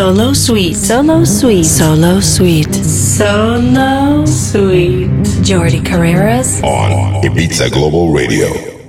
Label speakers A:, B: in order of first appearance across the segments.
A: Solo Suite. Solo Suite. Solo Suite. Solo Suite. Jordi Carreras.
B: On Ibiza Global Radio.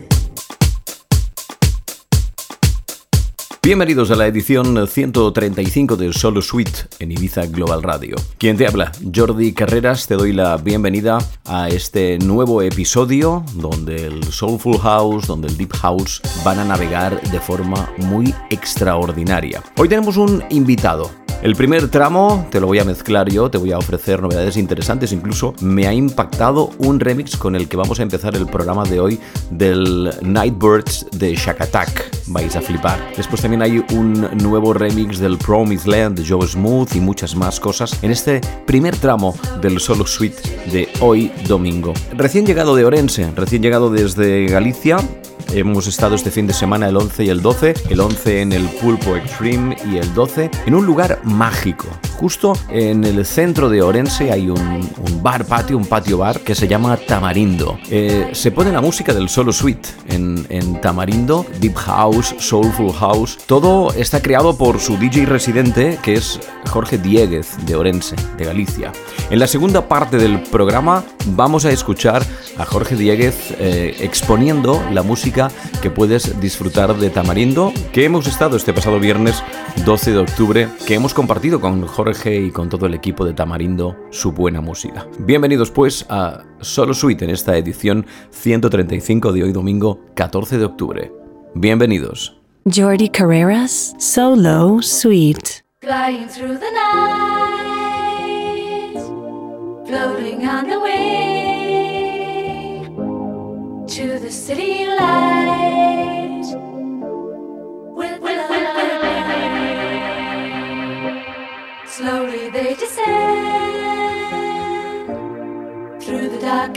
C: Bienvenidos a la edición 135 de Solo Suite en Ibiza Global Radio. Quien te habla, Jordi Carreras, te doy la bienvenida a este nuevo episodio donde el Soulful House, donde el Deep House van a navegar de forma muy extraordinaria. Hoy tenemos un invitado, el primer tramo te lo voy a mezclar yo, te voy a ofrecer novedades interesantes, incluso me ha impactado un remix con el que vamos a empezar el programa de hoy del Nightbirds de Shack Attack. Vais a flipar. Después también hay un nuevo remix del Promised Land de Joe Smooth y muchas más cosas en este primer tramo del solo suite de hoy domingo. Recién llegado de Orense, recién llegado desde Galicia, Hemos estado este fin de semana el 11 y el 12, el 11 en el Pulpo Extreme y el 12 en un lugar mágico. Justo en el centro de Orense hay un, bar patio, un patio bar que se llama Tamarindo. Eh, se pone la música del solo suite en, en Tamarindo, Deep House, Soulful House. Todo está creado por su DJ residente que es Jorge Dieguez de Orense, de Galicia. En la segunda parte del programa vamos a escuchar a Jorge Dieguez eh, exponiendo la música que puedes disfrutar de Tamarindo, que hemos estado este pasado viernes 12 de octubre, que hemos compartido con Jorge y con todo el equipo de Tamarindo su buena música. Bienvenidos pues a Solo Suite en esta edición 135 de hoy domingo 14 de octubre. Bienvenidos.
A: Jordi Carreras, Solo Suite.
D: floating on the way to the city light. With, with, with, Slowly they descend through the sky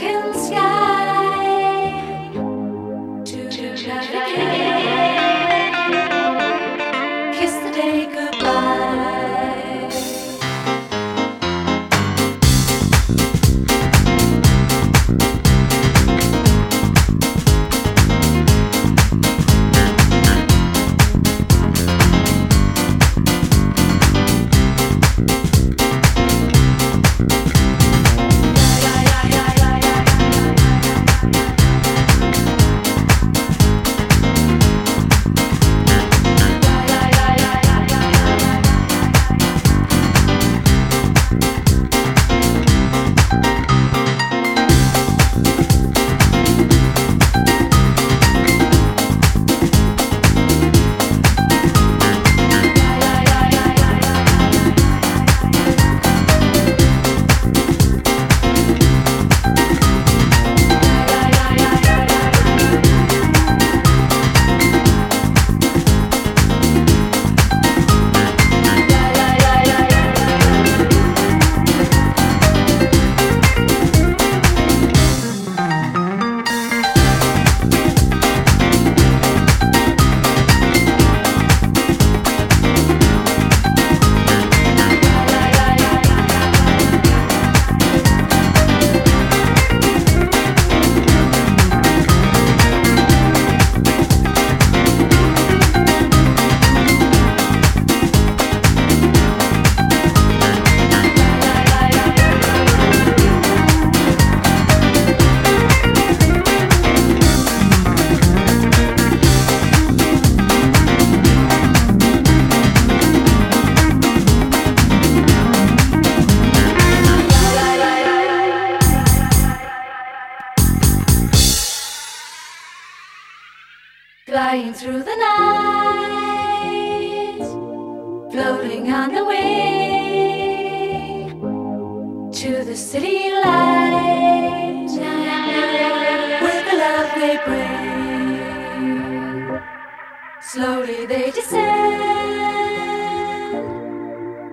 E: Slowly they descend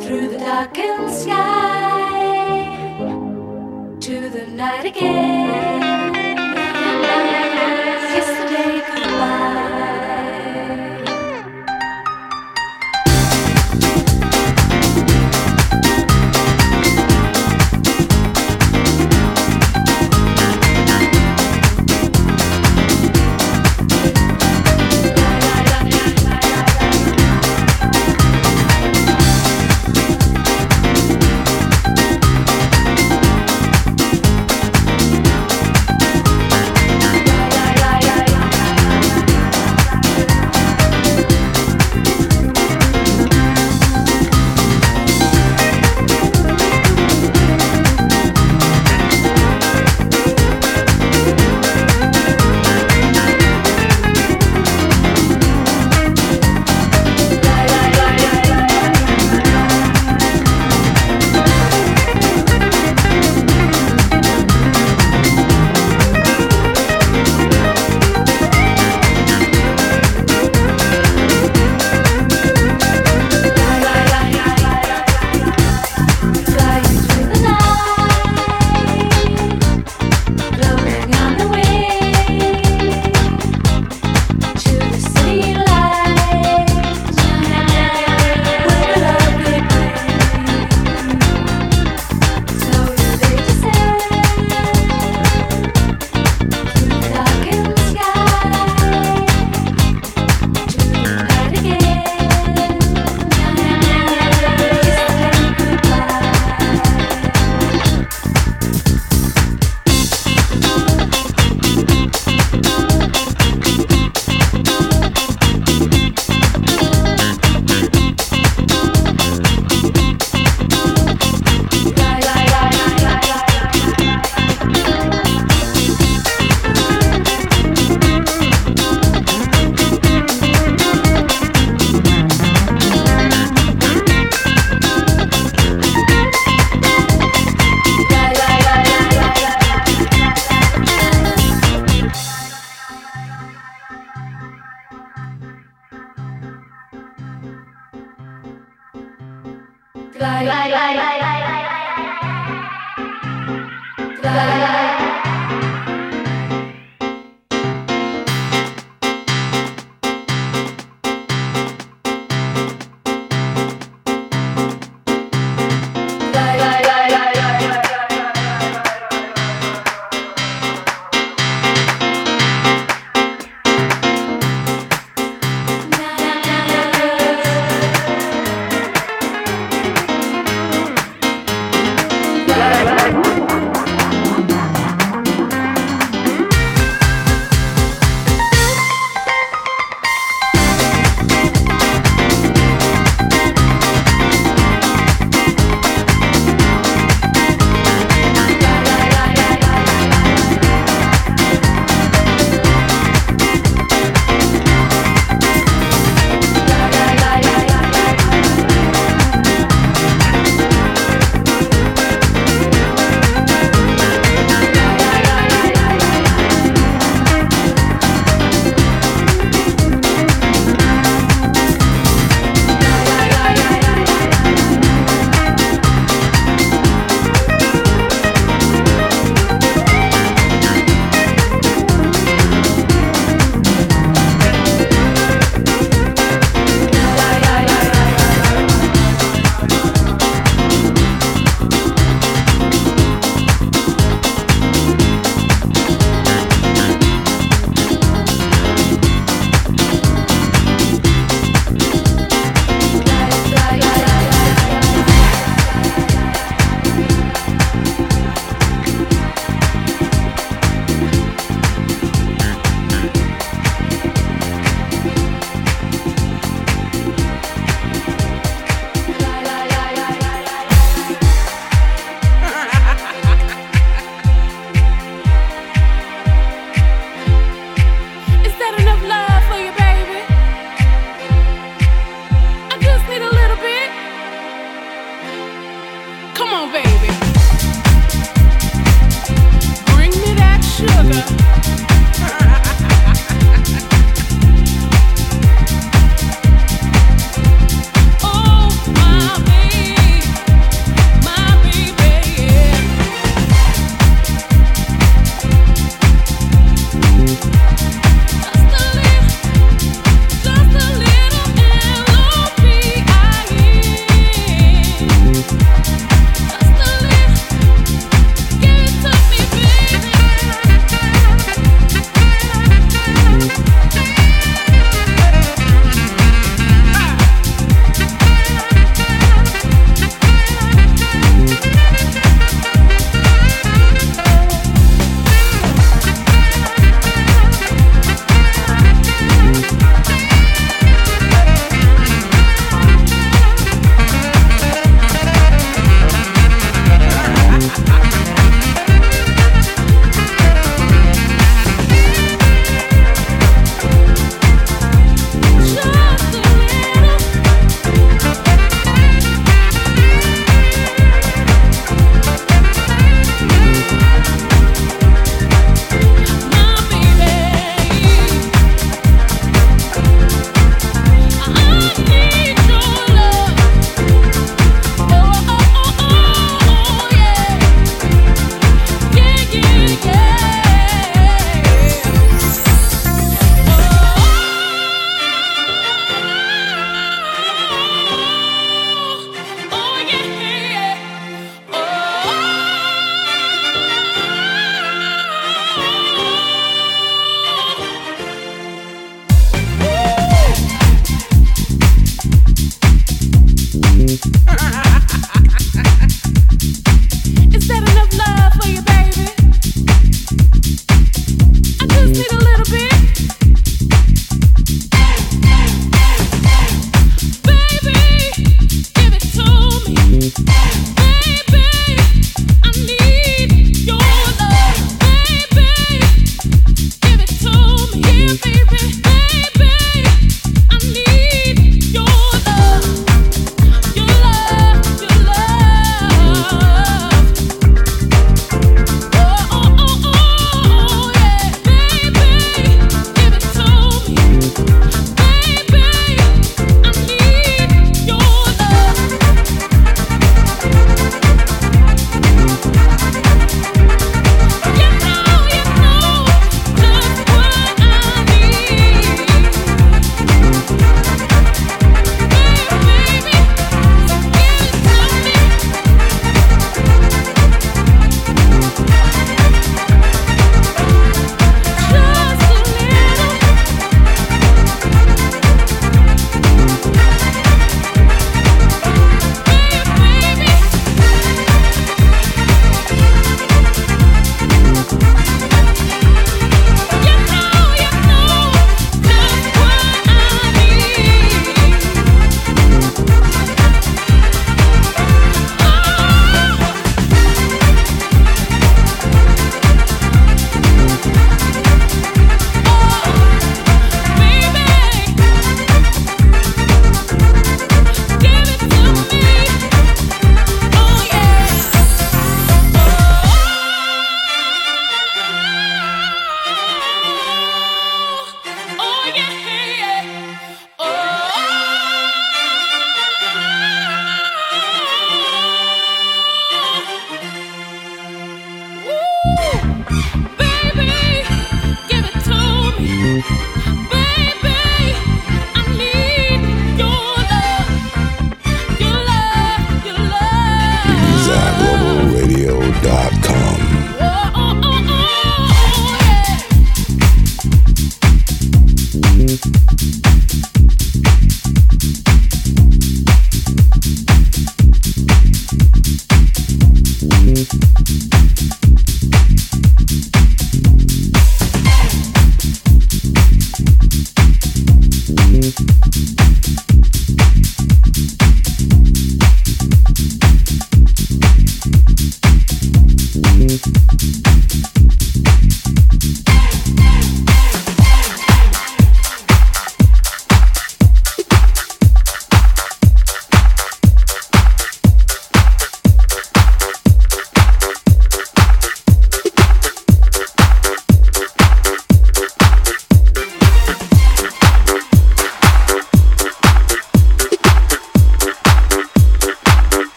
E: through the darkened sky to the night again.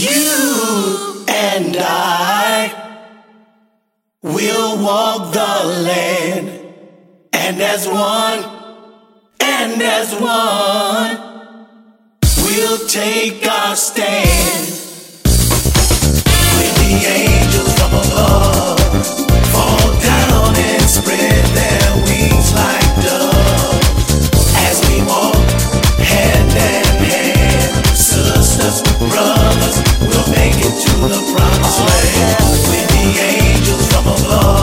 E: You and I will walk the land, and as one, and as one, we'll take our stand with the angels from above. the promised land with the angels from above.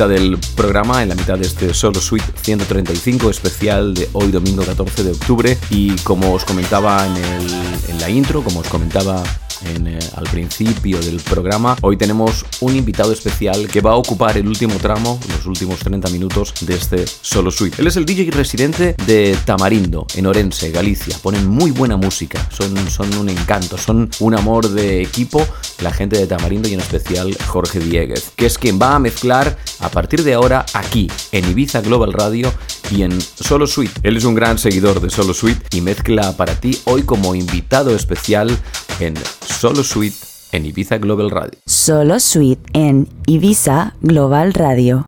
C: Mitad del programa, en la mitad de este Solo Suite 135 especial de hoy domingo 14 de octubre. Y como os comentaba en, en la intro, como os comentaba eh, al principio del programa, hoy tenemos un invitado especial que va a ocupar el último tramo, los últimos 30 minutos de este Solo Suite. Él es el DJ residente de Tamarindo, en Orense, Galicia. Ponen muy buena música, son, son un encanto, son un amor de equipo la gente de Tamarindo y en especial Jorge Dieguez, que es quien va a mezclar a partir de ahora aquí, en Ibiza Global Radio y en Solo Suite. Él es un gran seguidor de Solo Suite y mezcla para ti hoy como invitado especial en Solo Suite en Ibiza Global Radio.
A: Solo Suite en Ibiza Global Radio.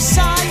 F: side.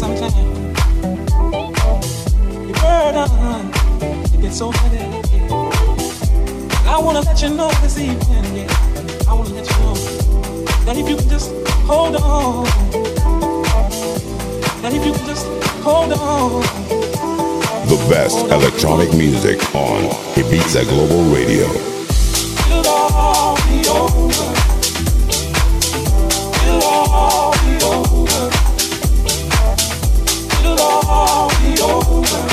F: I wanna let you know this. I wanna let you know that if you can just hold on.
B: The best electronic music on Ibiza Global Radio.
F: It'll all be over. all be over.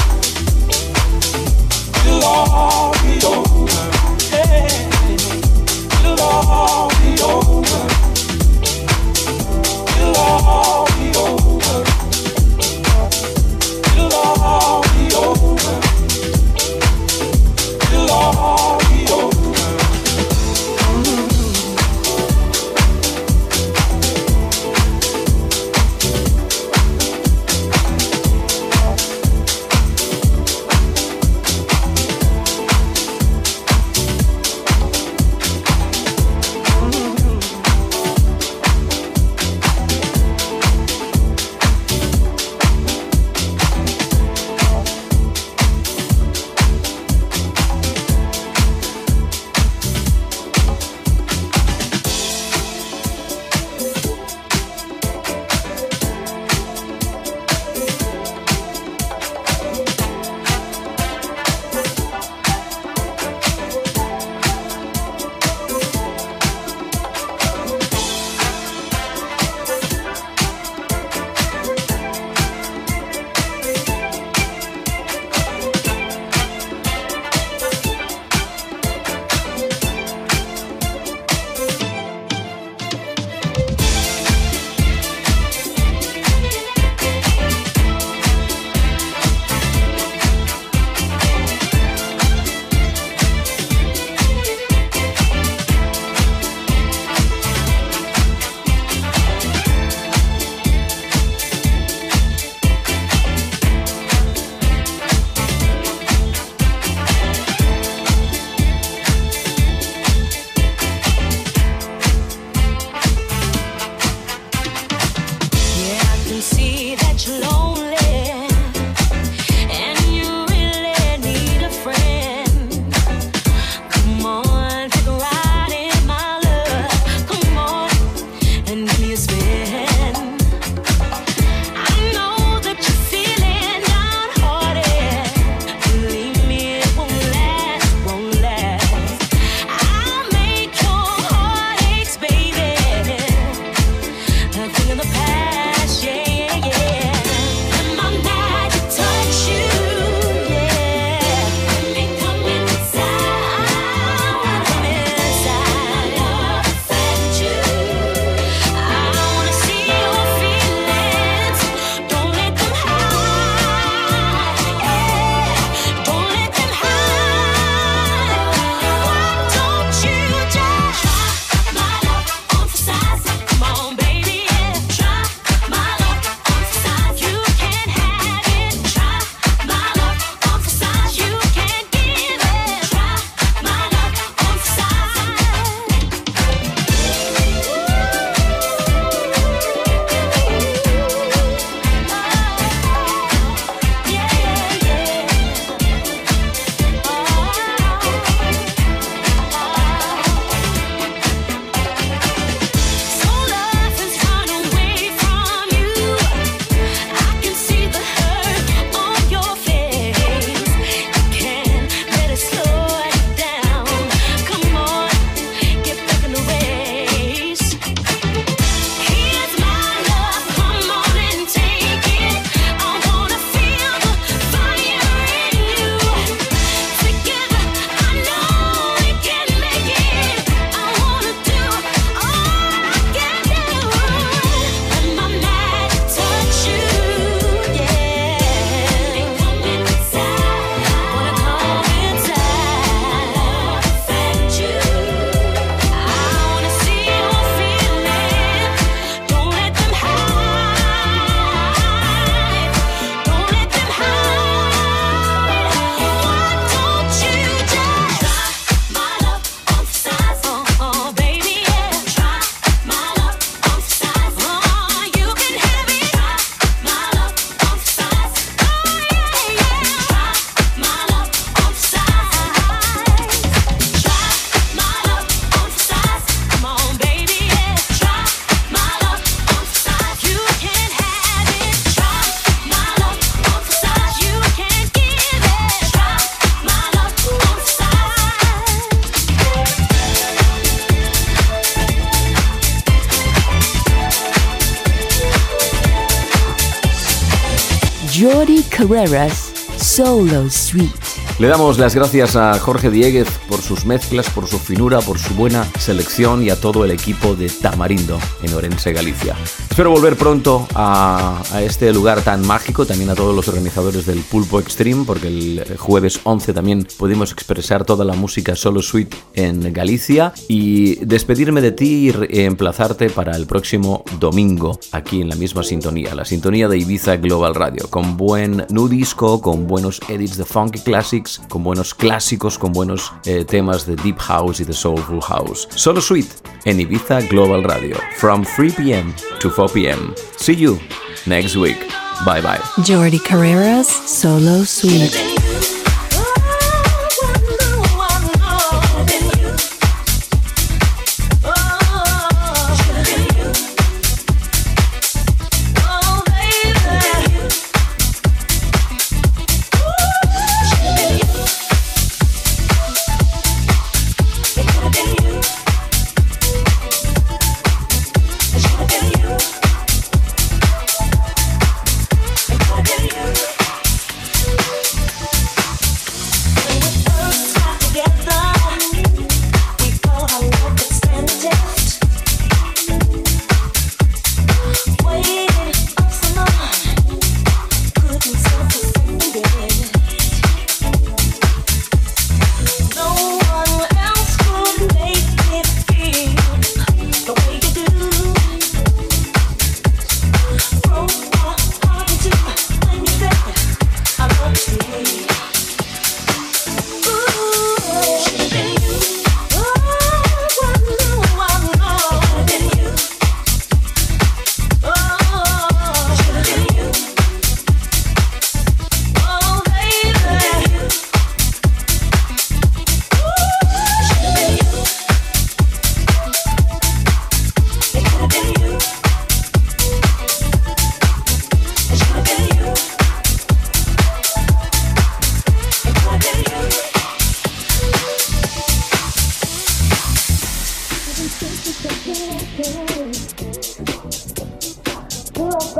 C: Le damos las gracias a Jorge Dieguez por sus mezclas, por su finura, por su buena selección y a todo el equipo de Tamarindo en Orense, Galicia. Espero volver pronto a, a este lugar tan mágico, también a todos los organizadores del Pulpo Extreme, porque el jueves 11 también pudimos expresar toda la música solo suite en Galicia y despedirme de ti y emplazarte para el próximo domingo aquí en la misma sintonía, la sintonía de Ibiza Global Radio, con buen nu disco, con buenos edits de funky classics, con buenos clásicos, con buenos eh, temas de deep house y de soulful house. Solo suite en Ibiza Global Radio, from 3 p.m. to 4 p.m. See you next week. Bye bye.
A: Jordi Carreras Solo Suite.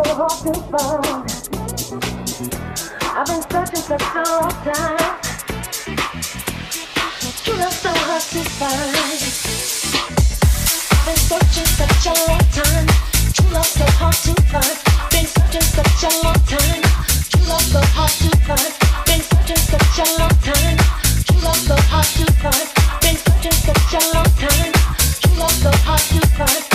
G: I've been searching such a long so hard to find. I've been searching such a long time. True love so hard to find. Been searching such a long time. True love so hard to find. Been searching such a long time. True love so hard to find. Been searching such a long time. True love so hard to find.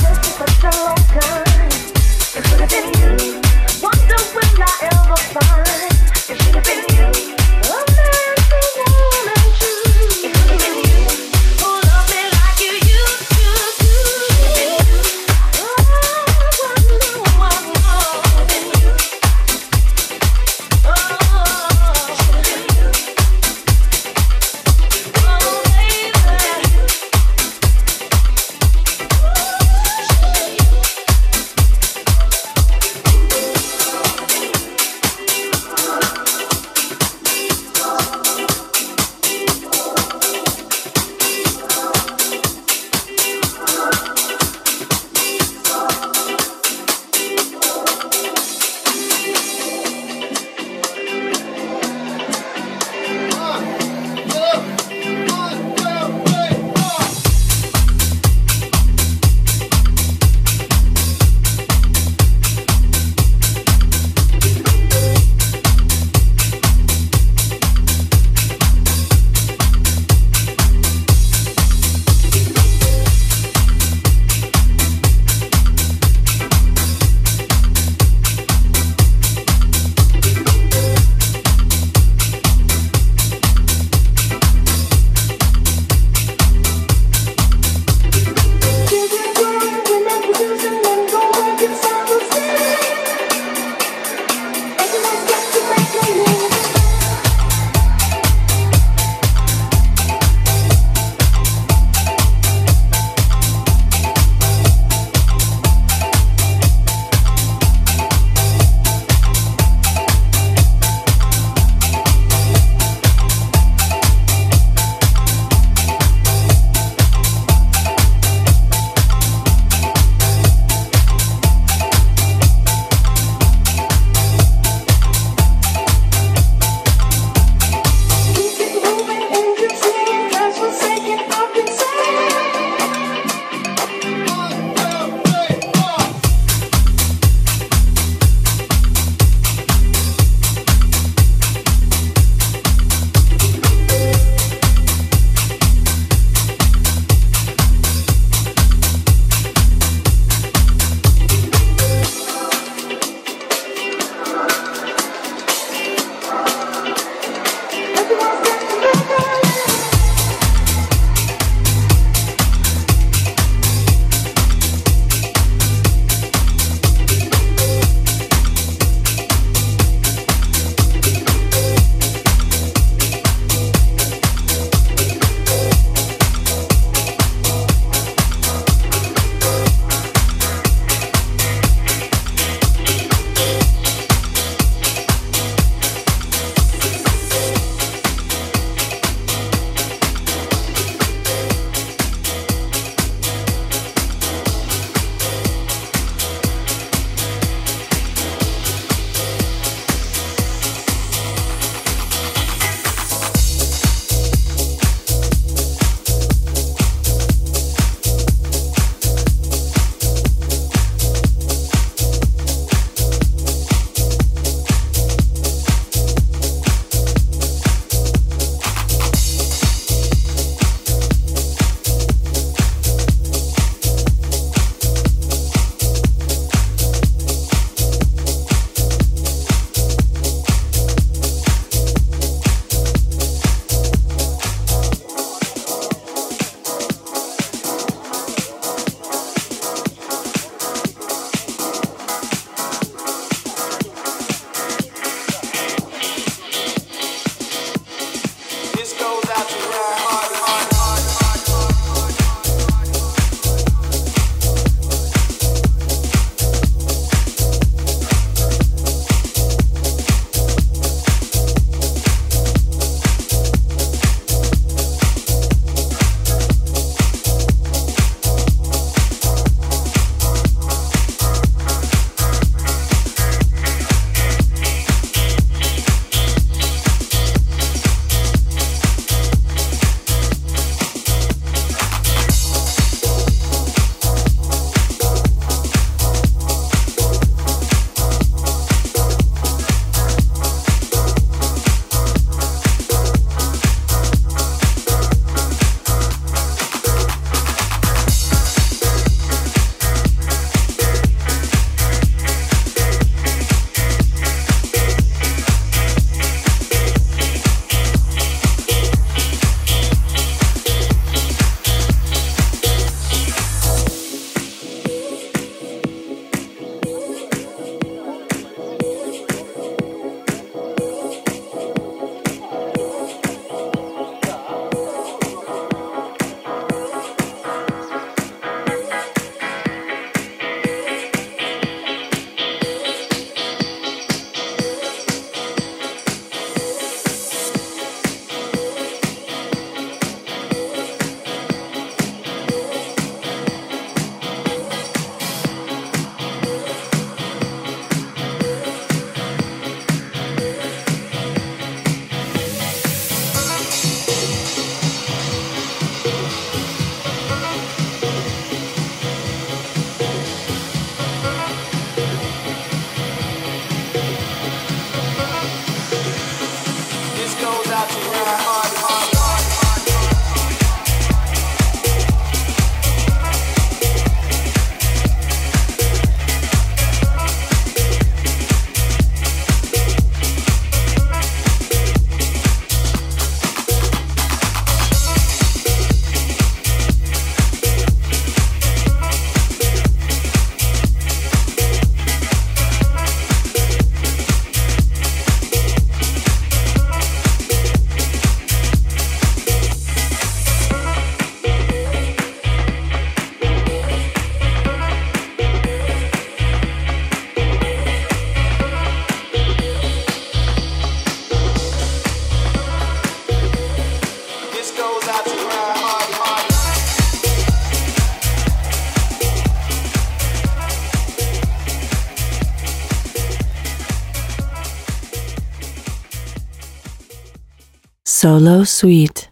A: Solo Suite.